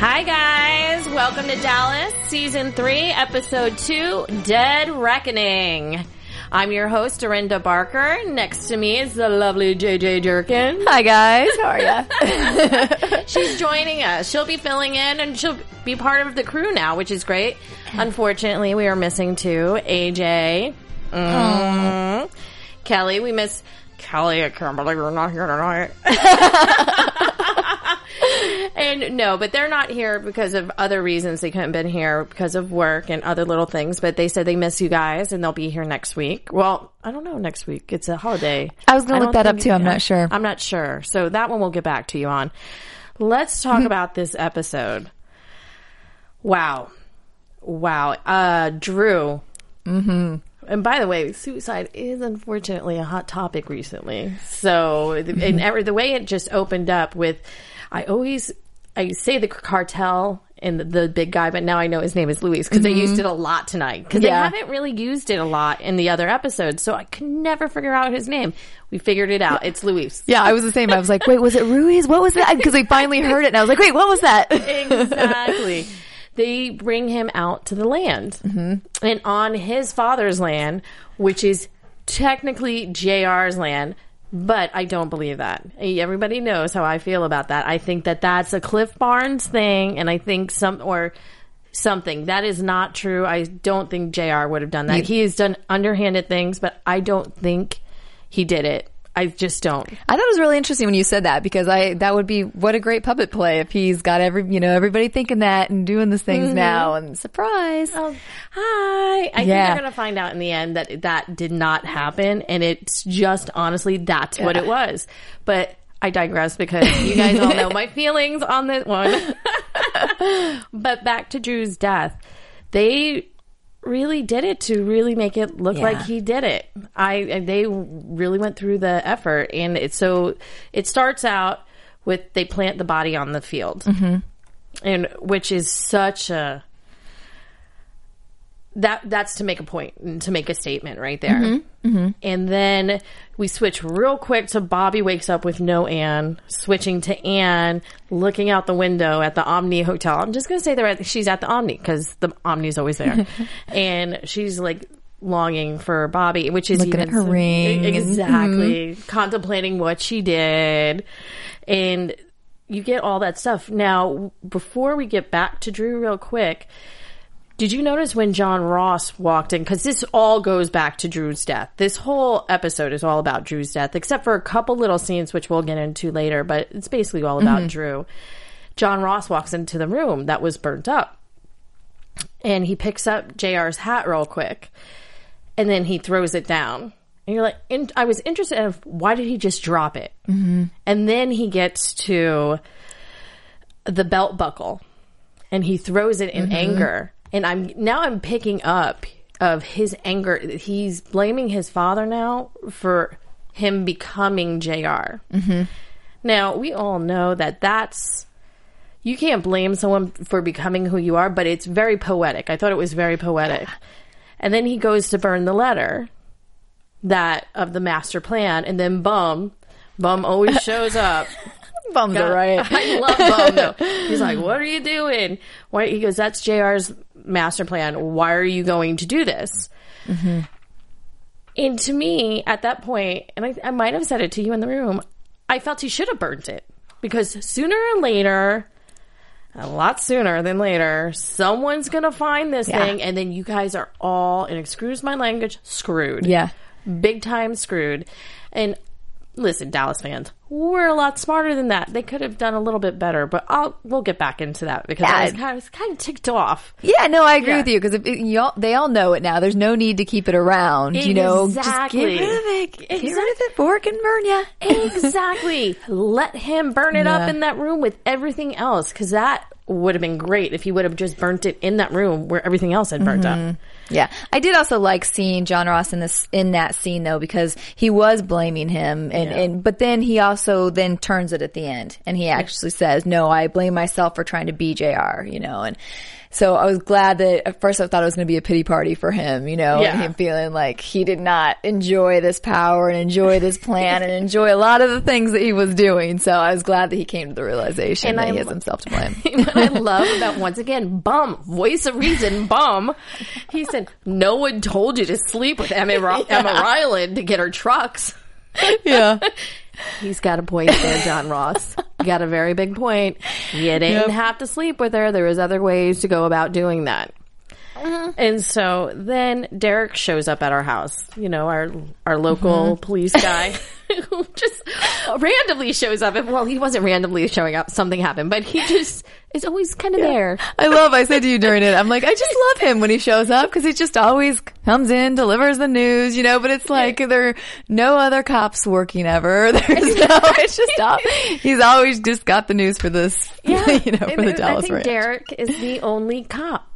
Hi guys, welcome to Dallas, season three, episode two, Dead Reckoning. I'm your host, Dorinda Barker. Next to me is the lovely JJ Jerkin. Hi guys, how are ya? She's joining us. She'll be filling in and she'll be part of the crew now, which is great. Unfortunately, we are missing two. AJ. Mm. Kelly, we miss Kelly. I can't believe you're not here tonight. and no, but they're not here because of other reasons. They couldn't been here because of work and other little things. But they said they miss you guys and they'll be here next week. Well, I don't know next week. It's a holiday. I was gonna look that up too. I'm not sure. I'm not sure. So that one we'll get back to you on. Let's Mm-hmm. talk about this episode. Wow. Wow. Uh, Drew. Mm-hmm. And by the way, suicide is unfortunately a hot topic recently. So, Mm-hmm. and every, the way it just opened up with, I always, I say the cartel and the, the big guy, but now I know his name is Luis because they used it a lot tonight because Mm-hmm. Yeah. they haven't really used it a lot in the other episodes. So I could never figure out his name. We figured it out. It's Luis. yeah, I was the same. I was like, wait, was it Ruiz? What was that? Because we finally heard it, and I was like, wait, what was that? exactly. They bring him out to the land. Mm-hmm. And on his father's land, which is technically JR's land, but I don't believe that. Everybody knows how I feel about that. I think that that's a Cliff Barnes thing, and I think some, or something. That is not true. I don't think JR would have done that. He has done underhanded things, but I don't think he did it. I just don't. I thought it was really interesting when you said that because I that would be what a great puppet play if he's got every you know everybody thinking that and doing these things mm-hmm. now and surprise. Oh, hi. I think Yeah. they're going to find out in the end that that did not happen. And it's just honestly, that's what it was. But I digress because you guys all know my feelings on this one. but back to Drew's death. They really did it to really make it look Yeah. like he did it. I they really went through the effort and it's so it starts out with they plant the body on the field. Mm-hmm. And which is such a that that's to make a point and to make a statement right there. Mm-hmm. Mm-hmm. And then we switch real quick to Bobby wakes up with no Ann, switching to Ann looking out the window at the Omni Hotel. I'm just gonna say that she's at the Omni because the Omni's always there, and she's like longing for Bobby, which is Looking even at her ring and- mm-hmm. exactly contemplating what she did, and you get all that stuff. Now, before we get back to Drew, real quick. Did you notice when John Ross walked in? Because this all goes back to Drew's death. This whole episode is all about Drew's death, except for a couple little scenes, which we'll get into later, but it's basically all about Drew. John Ross walks into the room that was burnt up and he picks up JR's hat real quick and then he throws it down. And you're like, in, I was interested in why did he just drop it? Mm-hmm. And then he gets to the belt buckle and he throws it in anger. And I'm now I'm picking up of his anger. He's blaming his father now for him becoming junior mm-hmm. Now we all know that that's you can't blame someone for becoming who you are, but it's very poetic. I thought it was very poetic. And then he goes to burn the letter that of the master plan, and then Bum, Bum always shows up. Bums are right. I love Bum though. He's like, "What are you doing?" Why? He goes, "That's Jr's master plan. Why are you going to do this?" And to me, at that point, and I, I might have said it to you in the room, I felt he should have burnt it because sooner or later, a lot sooner than later, someone's gonna find this Yeah. thing, and then you guys are all, and excuse my language, screwed Yeah. big time screwed. And listen, Dallas fans, we're a lot smarter than that. They could have done a little bit better, but I'll we'll get back into that because I, was kind of, I was kind of ticked off. Yeah, no, I agree Yeah. with you because y'all they all know it now. There's no need to keep it around. You know, Exactly. just get rid of it. Get rid Exactly. of before it can burn you. exactly. Let him burn it Yeah. up in that room with everything else because that would have been great if he would have just burnt it in that room where everything else had burnt up. Mm-hmm. Yeah, I did also like seeing John Ross in this in that scene though because he was blaming him and, and but then he also then turns it at the end and he actually says, "No, I blame myself for trying to be Jr." You know, and so I was glad that at first I thought it was going to be a pity party for him, you know, Yeah. and him feeling like he did not enjoy this power and enjoy this plan and enjoy a lot of the things that he was doing. So I was glad that he came to the realization And that I he has lo- himself to blame. I love that once again, bum, voice of reason, bum. He said, "No one told you to sleep with Emma, Ry- Emma Ryland to get her trucks." yeah. He's got a point there, John Ross. You got a very big point. You didn't have to sleep with her. There was other ways to go about doing that. Uh-huh. And so then Derek shows up at our house, you know, our our local mm-hmm. police guy who just randomly shows up. And, well, he wasn't randomly showing up. Something happened, but he just is always kind of there. I love, I said to you during it, I'm like, I just love him when he shows up because he just always comes in, delivers the news, you know, but it's like there are no other cops working ever. There's no, it's just, all, he's always just got the news for this, yeah. you know, for And the Dallas I think Ranch. Derek is the only cop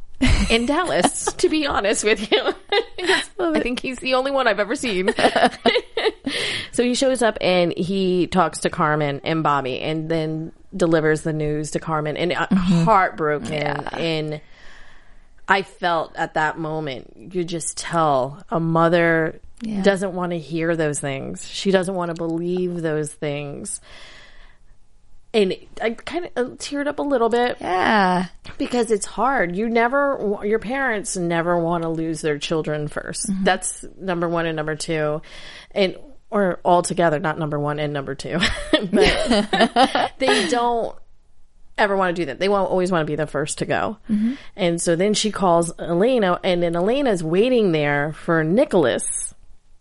in Dallas, to be honest with you. I think he's the only one I've ever seen. so he shows up and he talks to Carmen and Bobby and then delivers the news to Carmen and uh, Mm-hmm. heartbroken and I felt at that moment, you just tell a mother Yeah. doesn't want to hear those things. She doesn't want to believe those things. And I kind of uh, teared up a little bit Yeah. because it's hard. You never, your parents never want to lose their children 1st mm-hmm. That's number one and number two. And, or altogether, not number one and number two. but they don't ever want to do that. They won't always want to be the first to go. Mm-hmm. And so then she calls Elena, and then Elena's waiting there for Nicholas.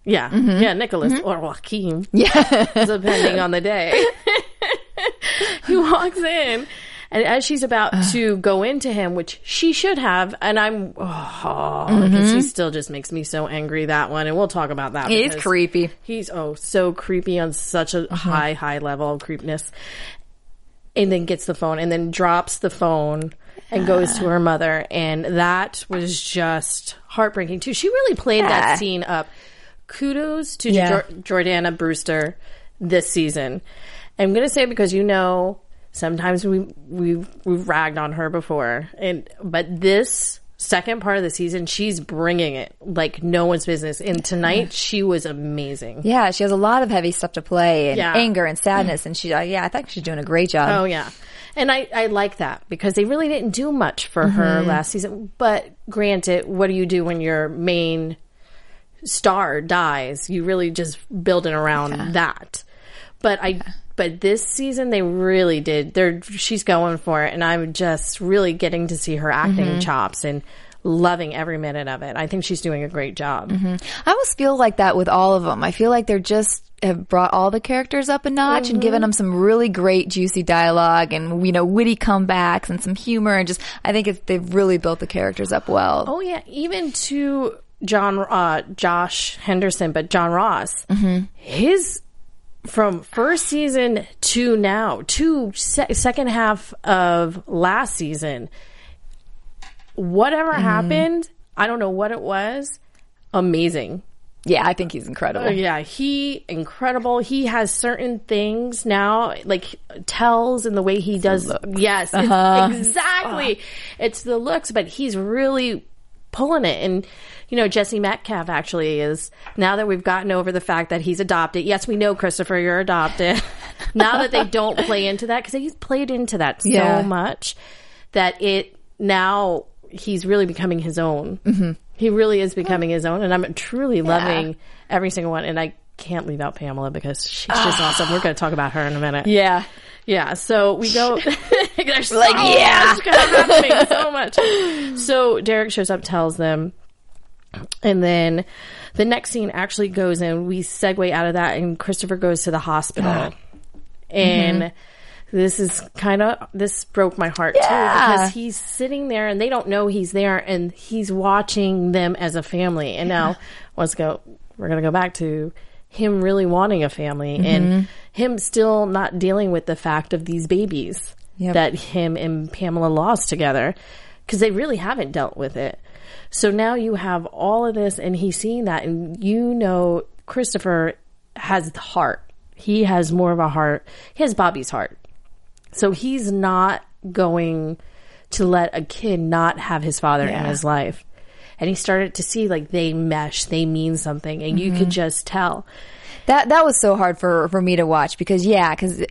Yeah, mm-hmm. yeah, Nicholas or Joaquin, Yeah. depending on the day. he walks in, and as she's about to go into him, which she should have, and I'm, oh, because he still just makes me so angry that one, and we'll talk about that. He's creepy. He's oh so creepy on such a high, high level of creepiness. And then gets the phone and then drops the phone and goes to her mother. And that was just heartbreaking too. She really played Yeah. that scene up. Kudos to Yeah. Jor- Jordana Brewster this season. I'm going to say it because you know sometimes we we we've ragged on her before, and but this second part of the season, she's bringing it like no one's business. And tonight, she was amazing. Yeah. She has a lot of heavy stuff to play and Yeah. anger and sadness. And she, uh, yeah, I think she's doing a great job. Oh yeah. And I, I like that because they really didn't do much for her last season. But granted, what do you do when your main star dies? You really just building around that. But I but this season they really did. They're she's going for it and I'm just really getting to see her acting mm-hmm. chops and loving every minute of it. I think she's doing a great job. Mm-hmm. I almost feel like that with all of them. I feel like they're just have brought all the characters up a notch and given mm-hmm. them some really great juicy dialogue and you know witty comebacks and some humor and just I think it's, they've really built the characters up well. Oh yeah, even to John, uh, Josh Henderson, but John Ross, his from first season to now, to se- second half of last season, whatever Mm-hmm. happened, I don't know what it was. Amazing. Yeah, I think he's incredible. Oh, yeah, he incredible. He has certain things now, like tells in the way he does. Yes, Uh-huh. exactly. It's the looks, but he's really pulling it. And you know, Jesse Metcalfe actually is now that we've gotten over the fact that he's adopted. Yes, we know Christopher, you're adopted. now that they don't play into that because he's played into that so Yeah. much that it now he's really becoming his own. Mm-hmm. He really is becoming his own, and I'm truly loving every single one. And I can't leave out Pamela because she's just awesome. Ah. We're going to talk about her in a minute. Yeah. Yeah, so we go. there's so Like, yeah. much so much. So Derek shows up, tells them, and then the next scene actually goes in. We segue out of that, and Christopher goes to the hospital, mm-hmm. and. This is kind of this broke my heart too because he's sitting there and they don't know he's there and he's watching them as a family. And now let's go. We're gonna go back to him really wanting a family and mm-hmm. him still not dealing with the fact of these babies Yep. that him and Pamela lost together because they really haven't dealt with it. So now you have all of this and he's seeing that and you know Christopher has the heart. He has more of a heart. He has Bobby's heart. So he's not going to let a kid not have his father in his life. And he started to see like they mesh, they mean something, and you Mm-hmm. could just tell. That that was so hard for for me to watch because yeah, because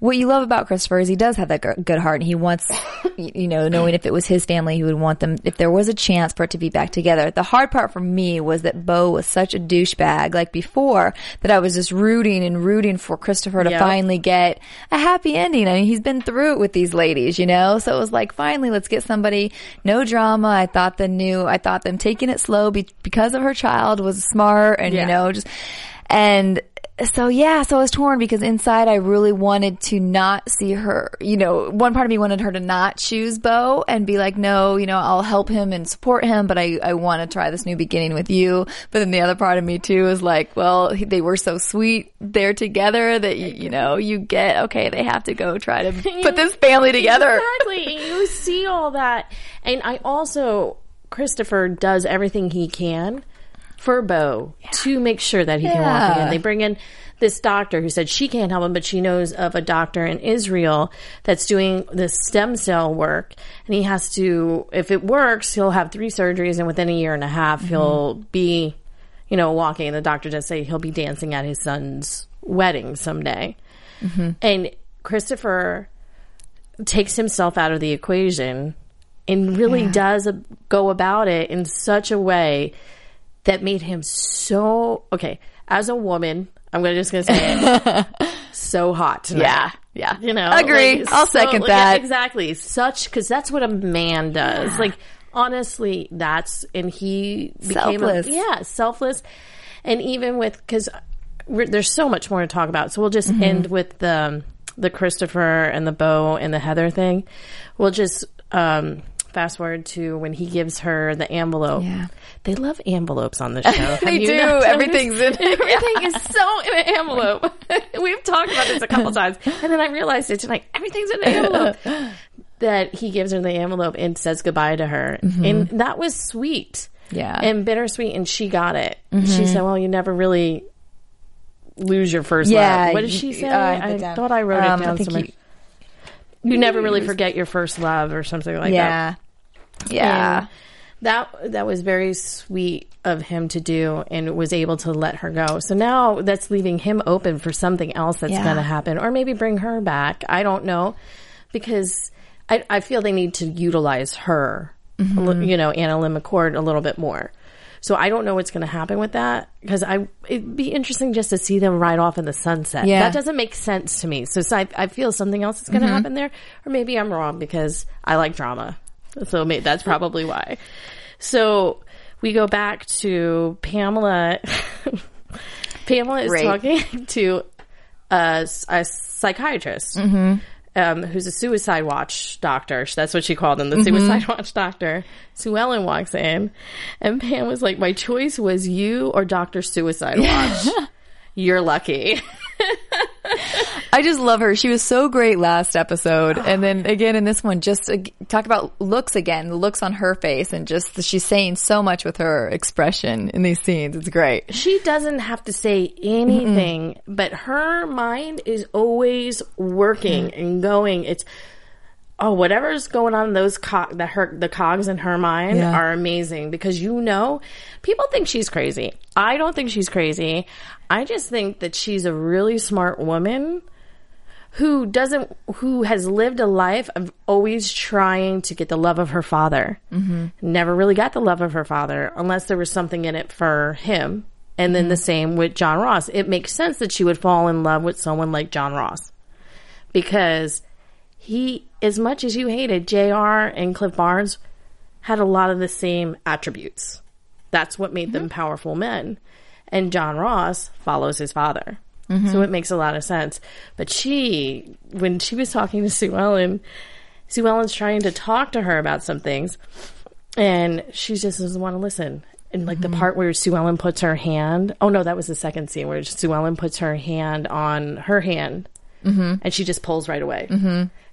what you love about Christopher is he does have that g- good heart and he wants, you know, knowing if it was his family, he would want them if there was a chance for it to be back together. The hard part for me was that Bo was such a douchebag like before that I was just rooting and rooting for Christopher to Yep. finally get a happy ending. I mean, he's been through it with these ladies, you know, so it was like finally let's get somebody no drama. I thought the new, I thought them taking it slow be, because of her child was smart and Yeah. you know just and so yeah, so I was torn because inside I really wanted to not see her, you know, one part of me wanted her to not choose Bo and be like, no, you know, I'll help him and support him, but I, I want to try this new beginning with you. But then the other part of me too is like, well, they were so sweet. They're together that, you, you know, you get, okay, they have to go try to put this family together. Exactly. You see all that. And I also, Christopher does everything he can for Bo to make sure that he can walk again. They bring in this doctor who said she can't help him, but she knows of a doctor in Israel that's doing this stem cell work. And he has to, if it works, he'll have three surgeries and within a year and a half, mm-hmm. he'll be, you know, walking. And the doctor does say he'll be dancing at his son's wedding someday. Mm-hmm. And Christopher takes himself out of the equation and really does a, go about it in such a way that made him so okay as a woman i'm gonna just gonna say it so hot tonight. Yeah, yeah. you know Agree. I'll second that. exactly such because that's what a man does like honestly that's and he became Selfless. a, yeah selfless and even with because there's so much more to talk about so we'll just Mm-hmm. end with the the christopher and the Bo and the heather thing we'll just um fast forward to when he gives her the envelope Yeah. they love envelopes on the show. They do. Everything's in- everything is so in an envelope we've talked about this a couple times. And then i realized it. Tonight everything's in an envelope that he gives her the envelope and says goodbye to her. And that was sweet. Yeah. and bittersweet and she got it. She said well you never really lose your first Yeah, love what did she say? uh, I i thought i wrote um, it I think somewhere. you- you, never really forget your first love or something like that yeah. Yeah. that that was very sweet of him to do and was able to let her go. So now that's leaving him open for something else that's Yeah. going to happen or maybe bring her back. I don't know because I, I feel they need to utilize her, li- you know, AnnaLynne McCord a little bit more. So I don't know what's going to happen with that because I it'd be interesting just to see them ride off in the sunset. Yeah. That doesn't make sense to me. So, so I, I feel something else is going to mm-hmm. happen there, or maybe I'm wrong because I like drama. So may, that's probably why. So we go back to Pamela. Pamela is talking to a, a psychiatrist mm-hmm. Um, who's a suicide watch doctor. That's what she called him, the suicide watch doctor. Sue Ellen walks in, and Pam was like, "My choice was you or Doctor Suicide Watch. You're lucky." I just love her. She was so great last episode, and then again in this one, just uh, talk about looks again, the looks on her face, and just she's saying so much with her expression in these scenes. It's great. She doesn't have to say anything, but her mind is always working and going. It's oh, whatever's going on in those co- the her the cogs in her mind Yeah. are amazing because you know people think she's crazy. I don't think she's crazy. I just think that she's a really smart woman who doesn't who has lived a life of always trying to get the love of her father. Mm-hmm. Never really got the love of her father unless there was something in it for him. And then the same with John Ross. It makes sense that she would fall in love with someone like John Ross because he, as much as you hated JR and Cliff Barnes, had a lot of the same attributes. That's what made them mm-hmm. powerful men. And John Ross follows his father. So mm-hmm. it makes a lot of sense. But she, when she was talking to Sue Ellen, Sue Ellen's trying to talk to her about some things, and she just doesn't want to listen. And like the mm-hmm. part where Sue Ellen puts her hand, oh no, that was the second scene where Sue Ellen puts her hand on her hand, and she just pulls right away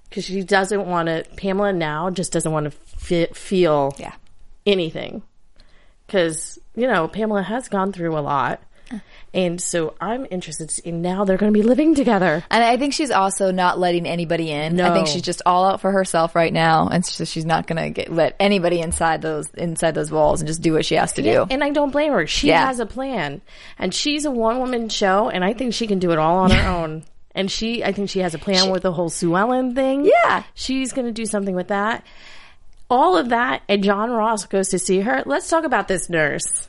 because she doesn't want to. Pamela now just doesn't want to fe- feel Yeah. anything because you know Pamela has gone through a lot, uh. and so I'm interested. In now they're going to be living together. And I think she's also not letting anybody in. No. I think she's just all out for herself right now, and so she's not going to get let anybody inside those inside those walls and just do what she has to do. And I don't blame her. She Yeah. has a plan, and she's a one woman show, and I think she can do it all on her own. And she, I think she has a plan with the whole Sue Ellen thing. Yeah. she's going to do something with that. All of that, and John Ross goes to see her. Let's talk about this nurse.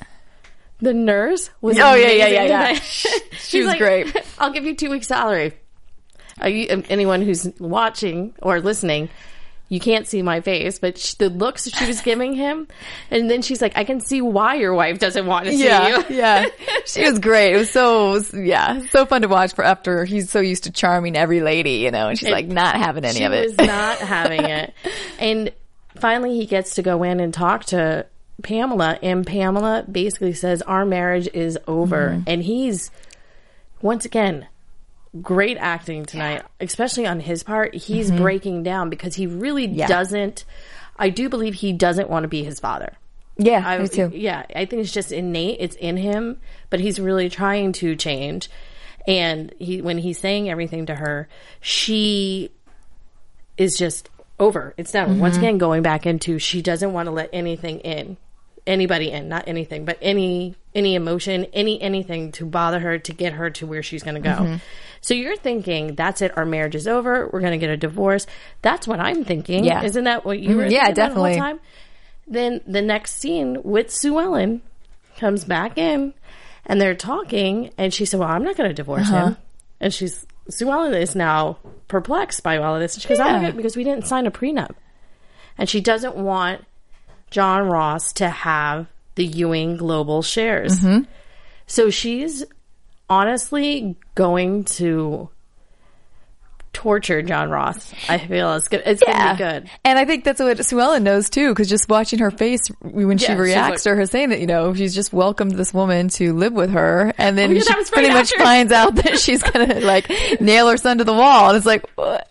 The nurse was Oh, yeah, yeah, yeah, yeah. She was great. I'll give you two weeks salary. Are you, um, anyone who's watching or listening, you can't see my face, but sh- the looks she was giving him, and then she's like, "I can see why your wife doesn't want to see Yeah, you." yeah. She was great. It was so, yeah, so fun to watch for after he's so used to charming every lady, you know, and she's like not having any of it. She was not having it. And finally, he gets to go in and talk to Pamela, and Pamela basically says, "Our marriage is over." Mm-hmm. And he's once again great acting tonight, especially on his part. He's breaking down because he really Mm-hmm. Yeah. doesn't. I do believe he doesn't want to be his father. yeah, I, me too. Yeah, I think it's just innate. It's in him, but he's really trying to change. And he, when he's saying everything to her, she is just over. It's done. Once again, going back into she doesn't want to let anything in, anybody in, not anything, but any any emotion, any anything to bother her to get her to where she's going to go. So you're thinking that's it. Our marriage is over. We're going to get a divorce. That's what I'm thinking. Yeah. isn't that what you were? Mhm. Yeah, thinking that whole definitely. time? Then the next scene with Sue Ellen comes back in and they're talking and she said, Well, I'm not going to divorce Uh-huh. him. And she's, Sue Ellen is now perplexed by all of this. And she goes, I'm not because we didn't sign a prenup. And she doesn't want John Ross to have the Ewing Global shares. Mm-hmm. So she's honestly going to torture John Ross. I feel it's, good. it's going to be good. And I think that's what Sue Ellen knows too, because just watching her face when she Yeah, reacts like- to her saying that, you know, she's just welcomed this woman to live with her, and then Oh, yeah, she right pretty much finds out that she's gonna like nail her son to the wall, and it's like, what?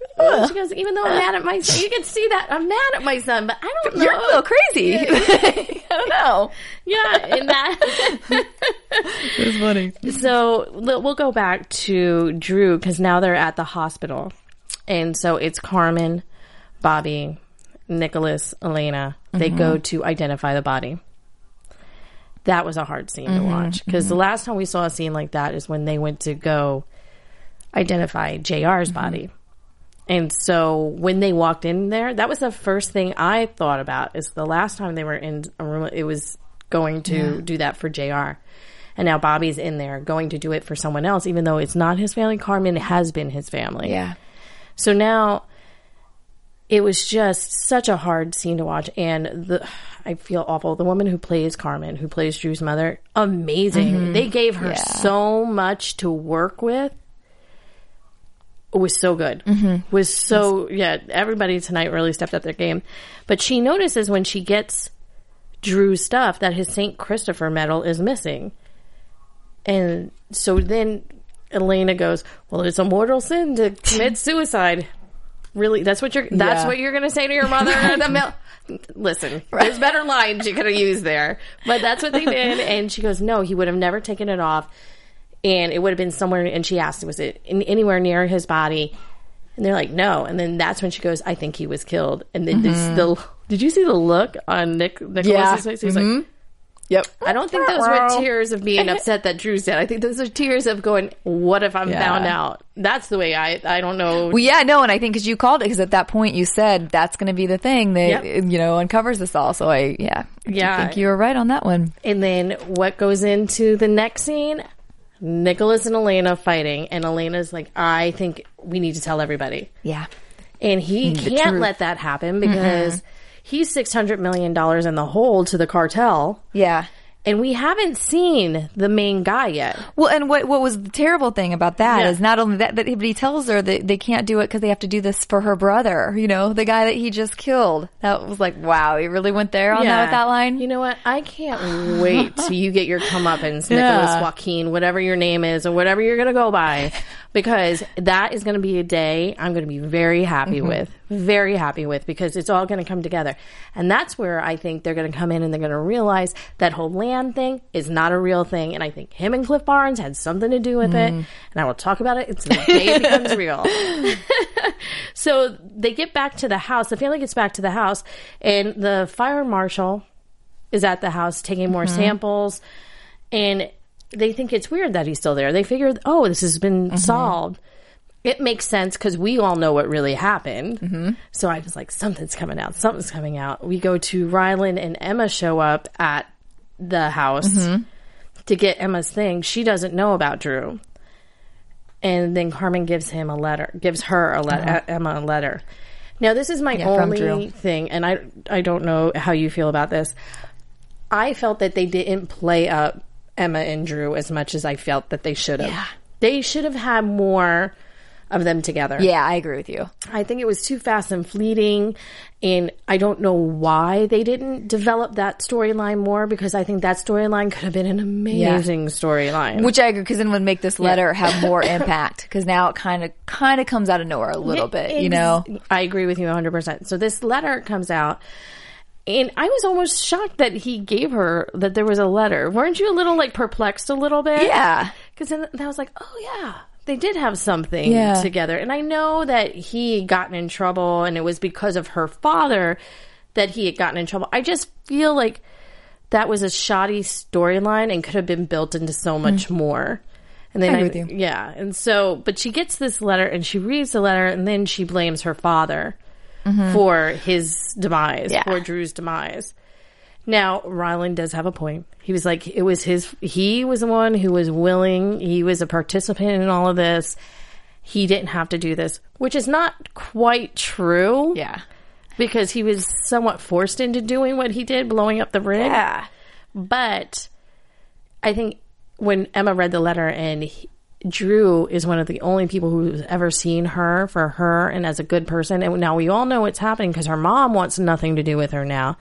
She goes, even though I'm mad at my son, you can see that I'm mad at my son, but I don't know. You're a little crazy. I don't know. yeah, in that. It's funny. so we'll we'll go back to Drew because now they're at the hospital, and so it's Carmen, Bobby, Nicholas, Elena. They go mm-hmm. to identify the body. That was a hard scene to mm-hmm. watch because the mm-hmm. last time we saw a scene like that is when they went to go identify JR's body. And so when they walked in there, that was the first thing I thought about is the last time they were in a room, it was going to do that for JR. And now Bobby's in there going to do it for someone else, even though it's not his family. Carmen has been his family. Yeah. So now it was just such a hard scene to watch. And the, I feel awful. The woman who plays Carmen, who plays Drew's mother, amazing. Mm-hmm. They gave her Yeah. so much to work with. Was so good. Mm-hmm. Was so, yeah, everybody tonight really stepped up their game. But she notices when she gets Drew's stuff that his St. Christopher medal is missing. And so then Elena goes, "Well, it's a mortal sin to commit suicide." Really, that's what you're. That's Yeah. what you're going to say to your mother the middle. Listen, there's better lines you could have used there, but that's what they did. And she goes, "No, he would have never taken it off, and it would have been somewhere." And she asked, "Was it in, anywhere near his body?" And they're like, "No." And then that's when she goes, "I think he was killed." And then this, the mm-hmm. did you see the look on Nick Nicholas's Yeah. face? He was like. Mm-hmm. Yep. I don't think those were tears of being upset that Drew said. I think those are tears of going, "What if I'm Yeah. found out?" That's the way I. I don't know. Well, yeah, no, and I think because you called it, because at that point you said that's going to be the thing that Yep. you know uncovers this all. So I, yeah, Yeah. I think you were right on that one. and then what goes into the next scene? Nicholas and Elena fighting, and Elena's like, "I think we need to tell everybody," Yeah, and he mm, the can't truth. let that happen because mm-hmm. he's six hundred million dollars in the hole to the cartel, yeah. And we haven't seen the main guy yet. Well, and what what was the terrible thing about that is Yeah. not only that, but he- but he tells her that they can't do it because they have to do this for her brother. You know, the guy that he just killed. That was like, wow, he really went there on that with that line. You know what? I can't wait till you get your comeuppance, Yeah. Nicholas Joaquin, whatever your name is or whatever you're going to go by, because that is going to be a day I'm going to be very happy Mm-hmm. with, very happy with, because it's all going to come together. And that's where I think they're going to come in and they're going to realize that whole land thing is not a real thing. And I think him and Cliff Barnes had something to do with it. Mm-hmm. And I will talk about it until the day it becomes real. So they get back to the house. The family gets back to the house, and the fire marshal is at the house taking more samples, and they think it's weird that he's still there. They figure, oh, this has been solved. It makes sense because we all know what really happened. So I was like, something's coming out. Something's coming out. We go to Ryland and Emma show up at the house to get Emma's thing. She doesn't know about Drew and then Carmen gives him a letter, gives her a letter, Emma a letter. Now, this is my Uh-huh. Yeah, only thing, and I I don't know how you feel about this. I felt that they didn't play up Emma and Drew as much as I felt that they should have. Yeah. They should have had more of them together. yeah, I agree with you. I think it was too fast and fleeting, and I don't know why they didn't develop that storyline more because I think that storyline could have been an amazing storyline. Which I agree because then would make this letter have more impact because now it kind of kind of comes out of nowhere a little bit, you know. I agree with you 100%. So this letter comes out and I was almost shocked that he gave her that there was a letter. Weren't you a little like perplexed a little bit? Yeah. Cuz then I was like, "Oh yeah, they did have something Yeah. together." And I know that he had gotten in trouble and it was because of her father that he had gotten in trouble. I just feel like that was a shoddy storyline and could have been built into so much more. And then Hmm. I agree with you. yeah, and so, but she gets this letter and she reads the letter and then she blames her father for his demise, Mm-hmm. Yeah. for Drew's demise. Now, Ryland does have a point. He was like, it was his, he was the one who was willing, he was a participant in all of this. He didn't have to do this, which is not quite true. Yeah. Because he was somewhat forced into doing what he did, blowing up the rig. Yeah. But I think when Emma read the letter and he, Drew is one of the only people who's ever seen her for her and as a good person. And now we all know what's happening because her mom wants nothing to do with her now.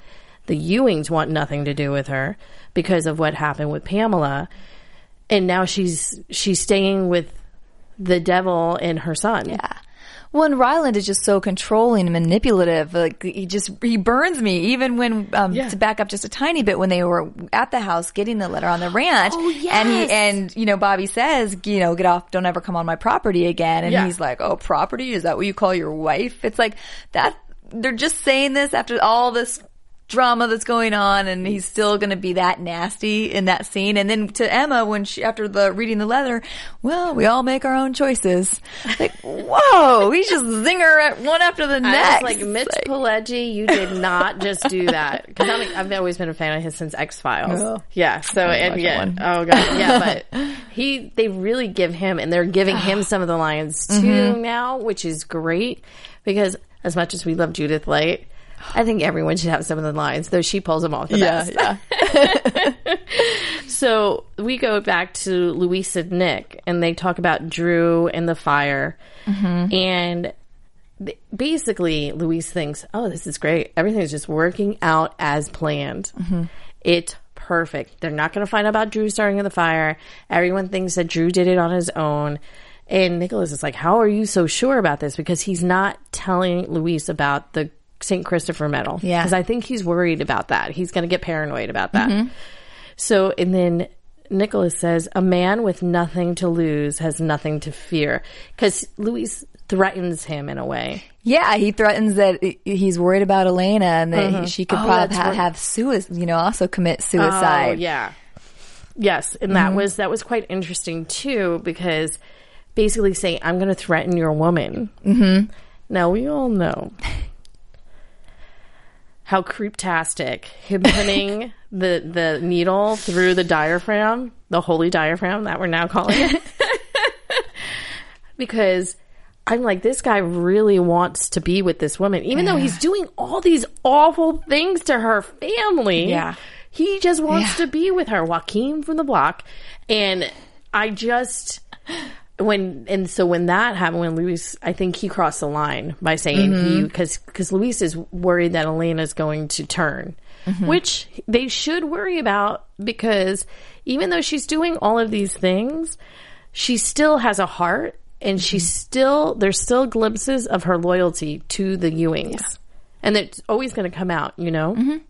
The Ewings want nothing to do with her because of what happened with Pamela. And now she's she's staying with the devil and her son. Yeah. Well, and Ryland is just so controlling and manipulative. Like he just he burns me. Even when um, Yeah. to back up just a tiny bit, when they were at the house getting the letter on the ranch, Oh, and he yes. and you know Bobby says, you know, get off, don't ever come on my property again. And Yeah. he's like, oh, property is that what you call your wife? It's like that. They're just saying this after all this drama that's going on and he's still going to be that nasty in that scene and then to Emma when she after the reading the letter well we all make our own choices like whoa he's just zinger at one after the I next like, Mitch It's Pileggi, you did not just do that. Because I've always been a fan of his since X Files. Oh. Yeah. So and yeah. Oh god. Yeah. But he, they really give him, and they're giving him some of the lines too Mm-hmm. now, which is great. Because as much as we love Judith Light, I think everyone should have some of the lines, though she pulls them off the yeah best. yeah So we go back to Luis and Nick, and they talk about Drew and the fire. Mm-hmm. And th- basically, Luis thinks, oh, this is great. Everything's just working out as planned. Mm-hmm. It's perfect. They're not going to find out about Drew starting the fire. Everyone thinks that Drew did it on his own. And Nicholas is like, How are you so sure about this? Because he's not telling Luis about the St. Christopher medal. Yeah. Because I think he's worried about that. He's going to get paranoid about that. Mm-hmm. So, and then Nicholas says, A man with nothing to lose has nothing to fear. Because Luis threatens him in a way. Yeah, he threatens that he's worried about Elena and that mm-hmm. she could Oh, probably ha- right. have suicide, you know, also commit suicide. Oh, yeah. Yes, and that mm-hmm. was that was quite interesting too because basically saying I'm going to threaten your woman. Mm-hmm. Now we all know how creeptastic him putting the the needle through the diaphragm, the holy diaphragm that we're now calling it, because. I'm like, this guy really wants to be with this woman, even though he's doing all these awful things to her family. Yeah. He just wants Yeah. to be with her, Joaquin from the block. And I just when and so when that happened, when Luis, I think he crossed the line by saying he mm-hmm. because because Luis is worried that Elena's going to turn, mm-hmm. which they should worry about because even though she's doing all of these things, she still has a heart and she's mm-hmm. still there's still glimpses of her loyalty to the Ewings, and it's always going to come out, you know.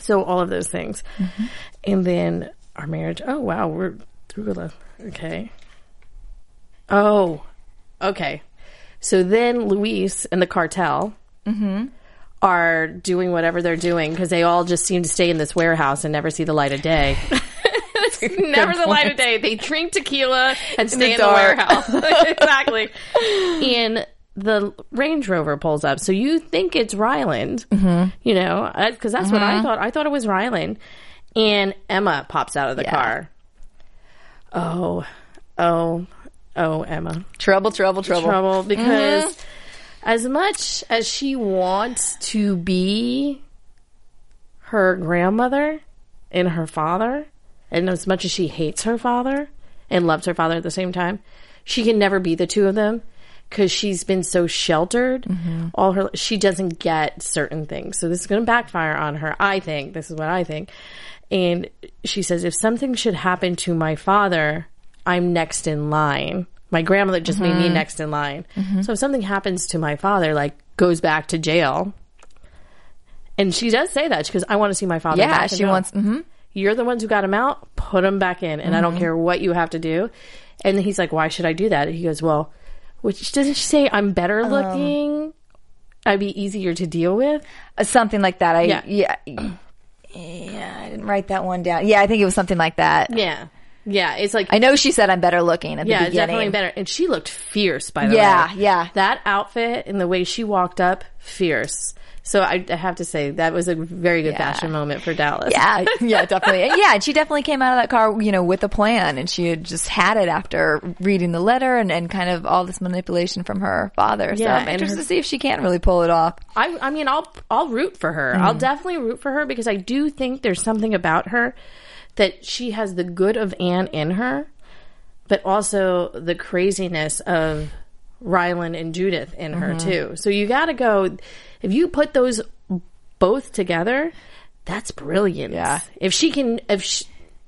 So all of those things, and then our marriage. Oh wow, we're through the okay. Oh, okay. So then Luis and the cartel mm-hmm. are doing whatever they're doing because they all just seem to stay in this warehouse and never see the light of day. never the light of day. They drink tequila and stay in the, dark. warehouse. exactly. And the Range Rover pulls up. So you think it's Ryland, mm-hmm. you know, uh, because that's what I mm-hmm. thought. I thought it was Ryland. And Emma pops out of the Yeah. car. Oh, oh, oh, Emma. Trouble, trouble, trouble. trouble mm-hmm. because as much as she wants to be her grandmother and her father, and as much as she hates her father and loves her father at the same time, she can never be the two of them because she's been so sheltered mm-hmm. all her she doesn't get certain things. So this is going to backfire on her i think. This is what i think. And she says if something should happen to my father i'm next in line my grandmother just made me next in line so if something happens to my father like goes back to jail and she does say that because i want to see my father Yeah, back she wants. hmm You're the ones who got him out. Put him back in, and I don't care what you have to do. And he's like, "Why should I do that?" He goes, "Well, which doesn't she say I'm better looking? I'd be easier to deal with." Uh, Something like that. I Yeah. yeah. yeah. I didn't write that one down. Yeah, I think it was something like that. Yeah, yeah. It's like I know she said I'm better looking at the yeah, beginning. definitely better. And she looked fierce, by the Yeah, way. yeah. Yeah. That outfit and the way she walked up, fierce. So I, I have to say that was a very good Yeah. fashion moment for Dallas. Yeah, yeah, definitely. Yeah, and she definitely came out of that car, you know, with a plan, and she had just had it after reading the letter and, and kind of all this manipulation from her father. So Yeah, I'm and interested her- to see if she can't really pull it off. I, I mean, I'll I'll root for her. I'll mm-hmm. definitely root for her because I do think there's something about her that she has the good of Ann in her, but also the craziness of Ryland and Judith in her mm-hmm. too. So you got to go if you put those both together. That's brilliant. Yeah. If she can, if she,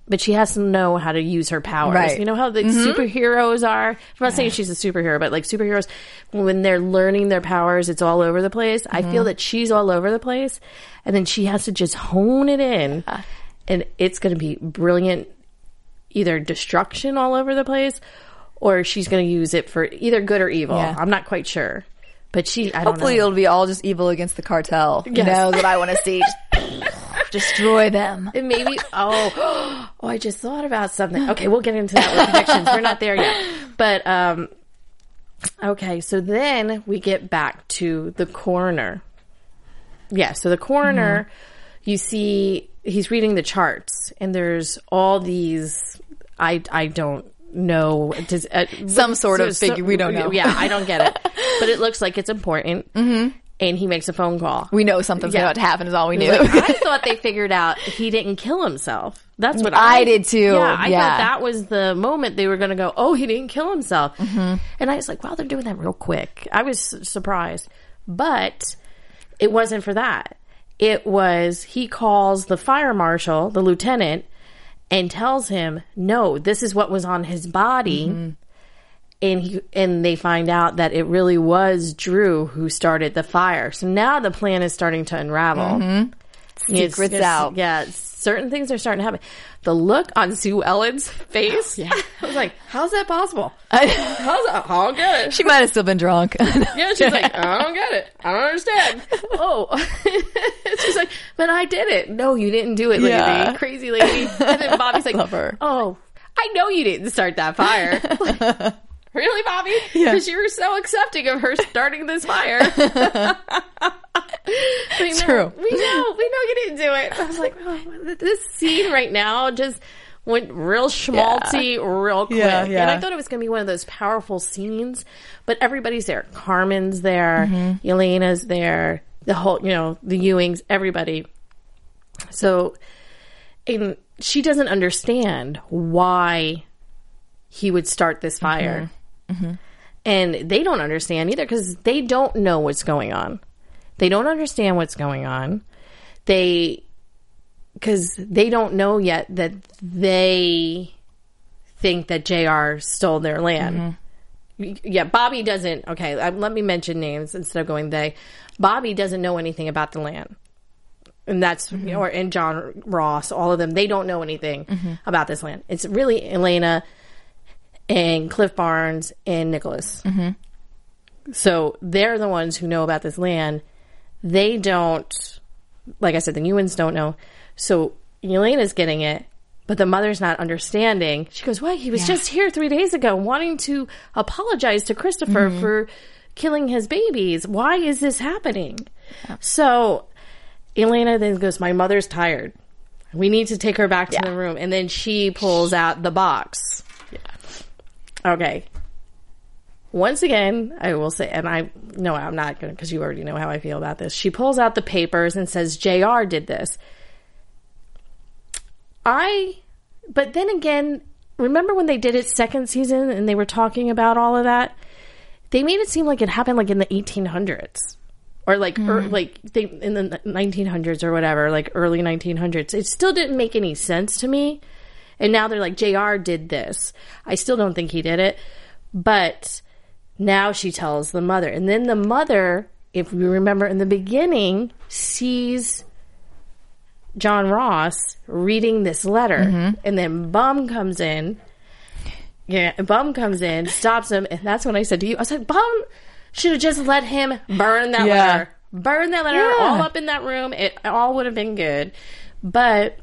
but she has to know how to use her powers. Right. You know how the mm-hmm. superheroes are. I'm not saying she's a superhero, but like superheroes, when they're learning their powers, it's all over the place. I feel mm-hmm. that she's all over the place, and then she has to just hone it in, and it's going to be brilliant. Either destruction all over the place, or she's going to use it for either good or evil. Yeah. I'm not quite sure, but she. I don't Hopefully, know. it'll be all just evil against the cartel. You know that I want to see. Destroy them. And maybe oh oh I just thought about something. Okay, we'll get into that with predictions. We're not there yet. But um okay, so then we get back to the coroner. Yeah, so the coroner you see he's reading the charts and there's all these I I don't know does, uh, Some sort of so- figure, we don't know. Yeah, I don't get it. But it looks like it's important. Mm-hmm. And he makes a phone call. We know something's Yeah. about to happen. Is all we knew. Like, I thought they figured out he didn't kill himself. That's what I, I did too. Yeah, I Yeah. thought that was the moment they were going to go, "Oh, he didn't kill himself," Mm-hmm. and I was like, "Wow, they're doing that real quick." I was surprised, but it wasn't for that. It was he calls the fire marshal, the lieutenant, and tells him, "No, this is what was on his body." Mm-hmm. And he and they find out that it really was Drew who started the fire. So now the plan is starting to unravel. Mm-hmm. It's- Secrets it's- out. Yeah, certain things are starting to happen. The look on Sue Ellen's face, yeah. I was like, "How's that possible? How's that? I don't get it." She might have still been drunk. Yeah, she's like, I don't get it. I don't understand. oh, she's like, but I did it. No, you didn't do it, lady. Yeah. Crazy lady. And then Bobby's like, oh, I know you didn't start that fire. Like, really, Bobby? Because you were so accepting of her starting this fire. We know, true. We know. We know you didn't do it. I was like, oh, this scene right now just went real schmaltzy real quick. Yeah, And. I thought it was going to be one of those powerful scenes, but everybody's there. Carmen's there. Mm-hmm. Elena's there. The whole, you know, the Ewings, everybody. So, and she doesn't understand why he would start this fire. And they don't understand either because they don't know what's going on. They don't understand what's going on. They, because they don't know yet that they think that JR stole their land. Mm-hmm. Yeah, Bobby doesn't. Okay, uh, let me mention names instead of going they. Bobby doesn't know anything about the land and that's mm-hmm. or and John Ross, all of them, they don't know anything mm-hmm. about this land. It's really Elena and Cliff Barnes and Nicholas. So they're the ones who know about this land. They don't, like I said, the Ewings don't know. So Elena's getting it, but the mother's not understanding. She goes, Why? He was just here three days ago, wanting to apologize to Christopher mm-hmm. for killing his babies. Why is this happening?" So Elena then goes, My mother's tired. We need to take her back to the room. And then she pulls out the box. Okay. Once again, I will say, and I no, I'm not going to, because you already know how I feel about this. She pulls out the papers and says, JR did this. I, but then again, remember when they did it second season and they were talking about all of that? They made it seem like it happened like in the 1800s or like er, like they, in the 1900s or whatever, like early 1900s. It still didn't make any sense to me. And now they're like, JR did this. I still don't think he did it. But now she tells the mother. And then the mother, if you remember in the beginning, sees John Ross reading this letter. Mm-hmm. And then Bum comes in. Yeah, Bum comes in, stops him. And that's when I said to you, I said, Bum should have just let him burn that Yeah. letter. Burn that letter Yeah. all up in that room. It all would have been good. But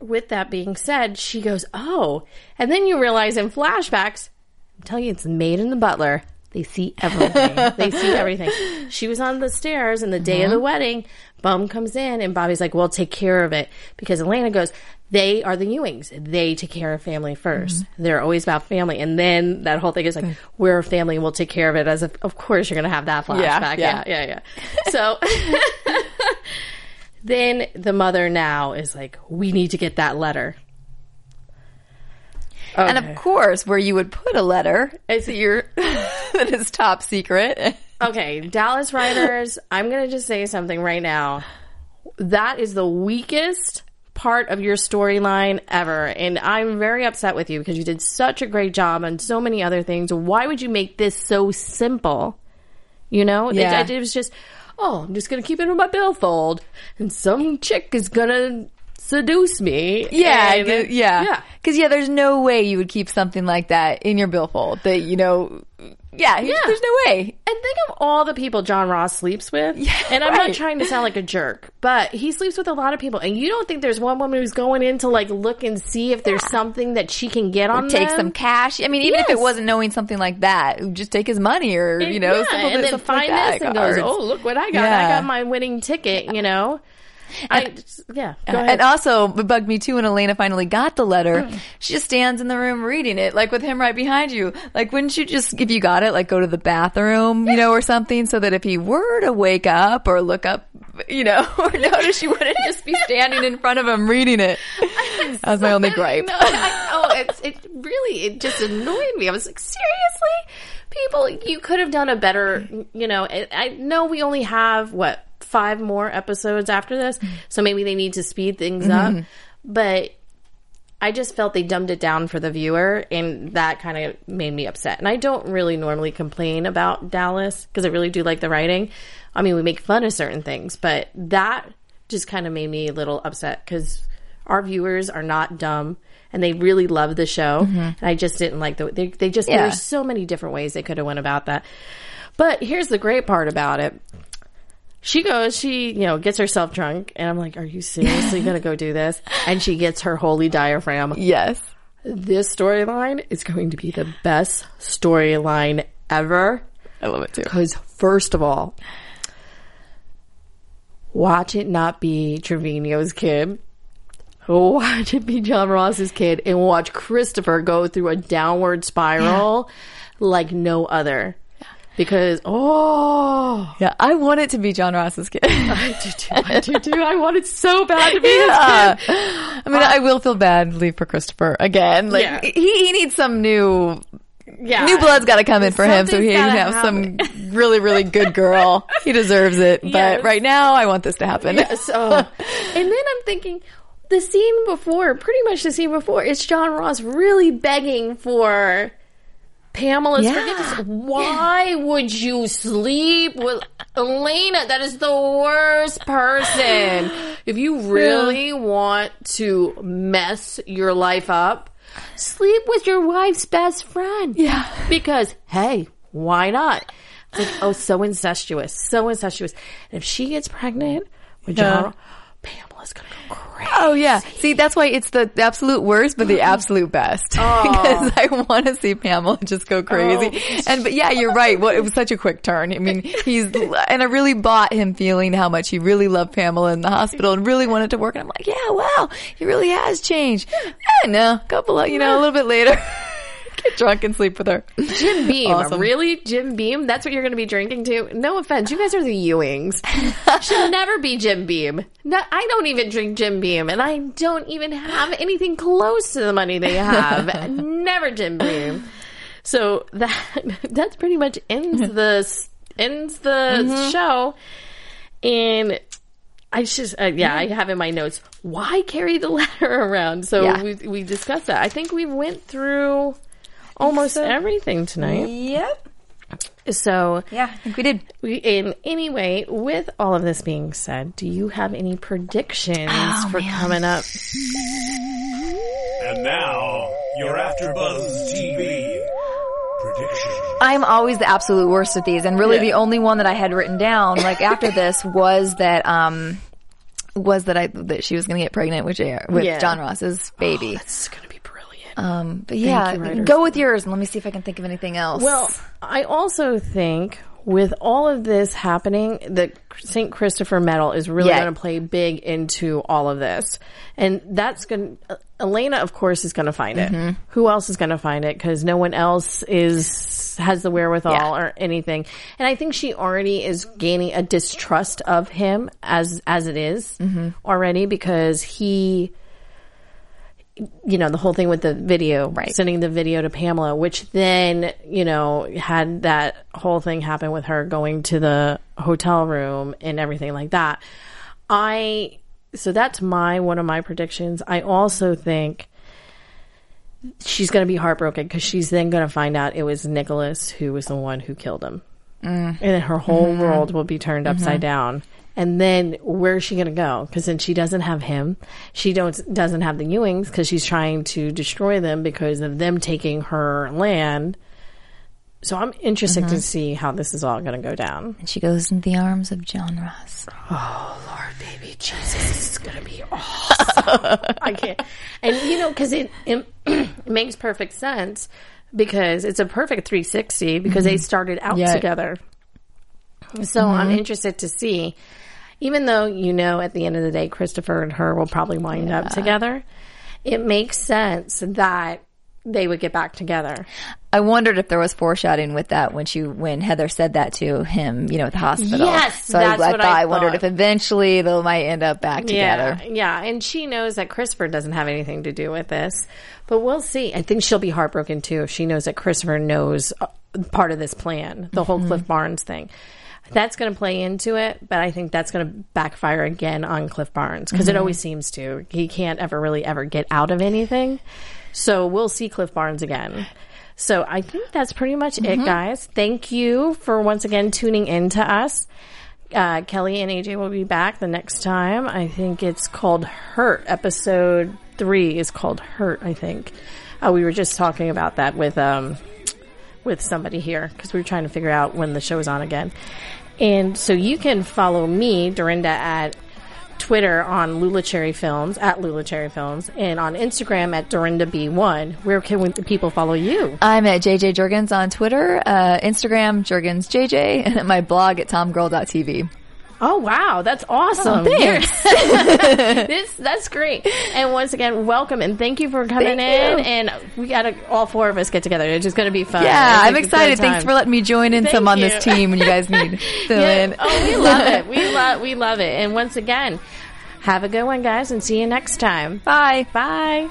with that being said, she goes, Oh. And then you realize in flashbacks, I'm telling you, it's Maid and the Butler. They see everything. they see everything. She was on the stairs and the day of the mm-hmm. wedding, Bum comes in and Bobby's like, Well, take care of it. Because Elena goes, They are the Ewings. They take care of family 1st mm-hmm. They're always about family. And then that whole thing is like, We're a family, we'll take care of it. As if, of course, you're going to have that flashback. Yeah, yeah, yeah. yeah. yeah. So. then the mother now is like, we need to get that letter. And of course, where you would put a letter that you're that is top secret. Okay, Dallas writers, I'm going to just say something right now. That is the weakest part of your storyline ever. And I'm very upset with you because you did such a great job on so many other things. Why would you make this so simple? You know, Yeah. it, it was just, oh, I'm just going to keep it in my billfold and some chick is going to seduce me. Yeah, And- th- yeah, Yeah. Because yeah, there's no way you would keep something like that in your billfold. That you know, yeah, Yeah. there's no way. And think of all the people John Ross sleeps with. Yeah, and I'm not trying to sound like a jerk, but he sleeps with a lot of people. And you don't think there's one woman who's going in to like look and see if there's something that she can get on Take them? some cash. I mean, even if it wasn't knowing something like that, just take his money or you know, yeah, and then find like this and goes, oh look what I got! I got my winning ticket. You know, I yeah. And also, it bugged me too when Elena finally got the letter. Mm. She just stands in the room reading it, like with him right behind you. Like, wouldn't you just, if you got it, like go to the bathroom, you know, or something, so that if he were to wake up or look up, you know, or notice, you wouldn't just be standing in front of him reading it. That was my only gripe. No, I, oh, it's it really it just annoyed me. I was like, seriously, people, you could have done a better. You know, I, I know we only have what five more episodes after this, so maybe they need to speed things Mm-hmm. up. But I just felt they dumbed it down for the viewer, and that kind of made me upset. And I don't really normally complain about Dallas because I really do like the writing. I mean, we make fun of certain things, but that just kind of made me a little upset because our viewers are not dumb and they really love the show. And I just didn't like the they, they just Mm-hmm. Yeah. there's so many different ways they could have went about that. But here's the great part about it she goes, she, you know, gets herself drunk, and I'm like, are you seriously gonna go do this? And she gets her holey diaphragm. Yes. This storyline is going to be the best storyline ever. I love it too. Because, first of all, watch it not be Trevino's kid. Watch it be John Ross's kid, and watch Christopher go through a downward spiral like no other. Because, oh, Yeah, I want it to be John Ross's kid. I do too. I do too. I want it so bad to be Yeah. his kid. I mean, uh, I will feel badly for Christopher again. Like Yeah. he, he needs some new Yeah. new blood's got to come in for him, so he can have some really really good girl. He deserves it. But right now, I want this to happen. So, oh. and then I'm thinking, the scene before, pretty much the scene before, it's John Ross really begging for Pamela's Yeah. forgiveness. Why would you sleep with Elena? That is the worst person. If you really want to mess your life up, sleep with your wife's best friend. Yeah. Because, hey, why not? It's like, oh, so incestuous, so incestuous. And if she gets pregnant with. John, Pamela's gonna go crazy. Oh yeah. See, that's why it's the absolute worst, but the absolute best. because I want to see Pamela just go crazy. And but yeah, you're right. What it was such a quick turn. I mean, he's and I really bought him feeling how much he really loved Pamela in the hospital and really wanted to work. And I'm like, yeah, wow, he really has changed. Eh, no, a couple of you know, a little bit later. Get drunk and sleep with her. Jim Beam, Awesome. really, Jim Beam? That's what you're going to be drinking to? No offense, you guys are the Ewings. Should never be Jim Beam. No, I don't even drink Jim Beam, and I don't even have anything close to the money they have. never Jim Beam. So that that's pretty much ends the ends the Mm-hmm. show, and. I just, uh, yeah, I have in my notes. Why carry the letter around? So Yeah. we we discussed that. I think we went through almost everything tonight. Yep. So, Yeah, I think we did. we, in anyway, with all of this being said, do you have any predictions Oh, for coming up? And now, your AfterBuzz TV prediction. I'm always the absolute worst at these, and really Yeah. the only one that I had written down, like after this, was that um was that I that she was going to get pregnant with JR, with Yeah. John Ross's baby. It's going to be brilliant. Um, but yeah, you, go with yours, and let me see if I can think of anything else. well, I also think with all of this happening, the St. Christopher Medal is really Yeah. going to play big into all of this. And that's going to, Elena, of course, is going to find it. Mm-hmm. Who else is going to find it? Because no one else is, has the wherewithal Yeah. or anything. And I think she already is gaining a distrust of him as, as it is Mm-hmm. already because he, you know, the whole thing with the video, Right. sending the video to Pamela, which then, you know, had that whole thing happen with her going to the hotel room and everything like that. I, so that's my, one of my predictions. I also think she's going to be heartbroken because she's then going to find out it was Nicholas who was the one who killed him. Mm. And then her whole mm-hmm. world will be turned upside mm-hmm. down. And then where's she going to go? Because then she doesn't have him. She don't doesn't have the Ewings because she's trying to destroy them because of them taking her land. So I'm interested mm-hmm. to see how this is all going to go down. and she goes into the arms of John Ross. Oh Lord, baby, Jesus, this is going to be awesome. I can't. And you know, because it, it it makes perfect sense because it's a perfect 360 because they mm-hmm. started out Yeah. together. So I'm interested to see, even though you know at the end of the day, Christopher and her will probably wind up together. It makes sense that they would get back together. I wondered if there was foreshadowing with that when she when Heather said that to him, you know, at the hospital. Yes, so that's I, I what thought I I wondered thought. if eventually they might end up back together. Yeah, yeah, and she knows that Christopher doesn't have anything to do with this, but we'll see. I think she'll be heartbroken too if she knows that Christopher knows uh, part of this plan, the whole Mm-hmm. Cliff Barnes thing. That's going to play into it, but I think that's going to backfire again on Cliff Barnes because it always seems to. He can't ever really ever get out of anything. So we'll see Cliff Barnes again. So I think that's pretty much it, guys. Thank you for once again tuning in to us. Uh, Kelly and AJ will be back the next time. I think it's called Hurt. Episode three is called Hurt. I think uh, we were just talking about that with um, with somebody here because we were trying to figure out when the show is on again. And so you can follow me, Dorinda, at Twitter on Lula Cherry Films at Lula Cherry Films, and on Instagram at Dorinda B1. Where can people follow you? I'm at JJ Jurgens on Twitter, uh, Instagram, Jurgens JJ, and at my blog at tomgirl.tv. Oh wow, that's awesome! Oh, thanks. this that's great. And once again, welcome and thank you for coming Thank in. you. And we got to all four of us get together. It's just going to be fun. Yeah, I'm excited. Thanks for letting me join in Thank some on this team when you guys need fill Yeah. in. Oh, we love it. We love we love it. And once again, have a good one, guys, and see you next time. Bye. Bye.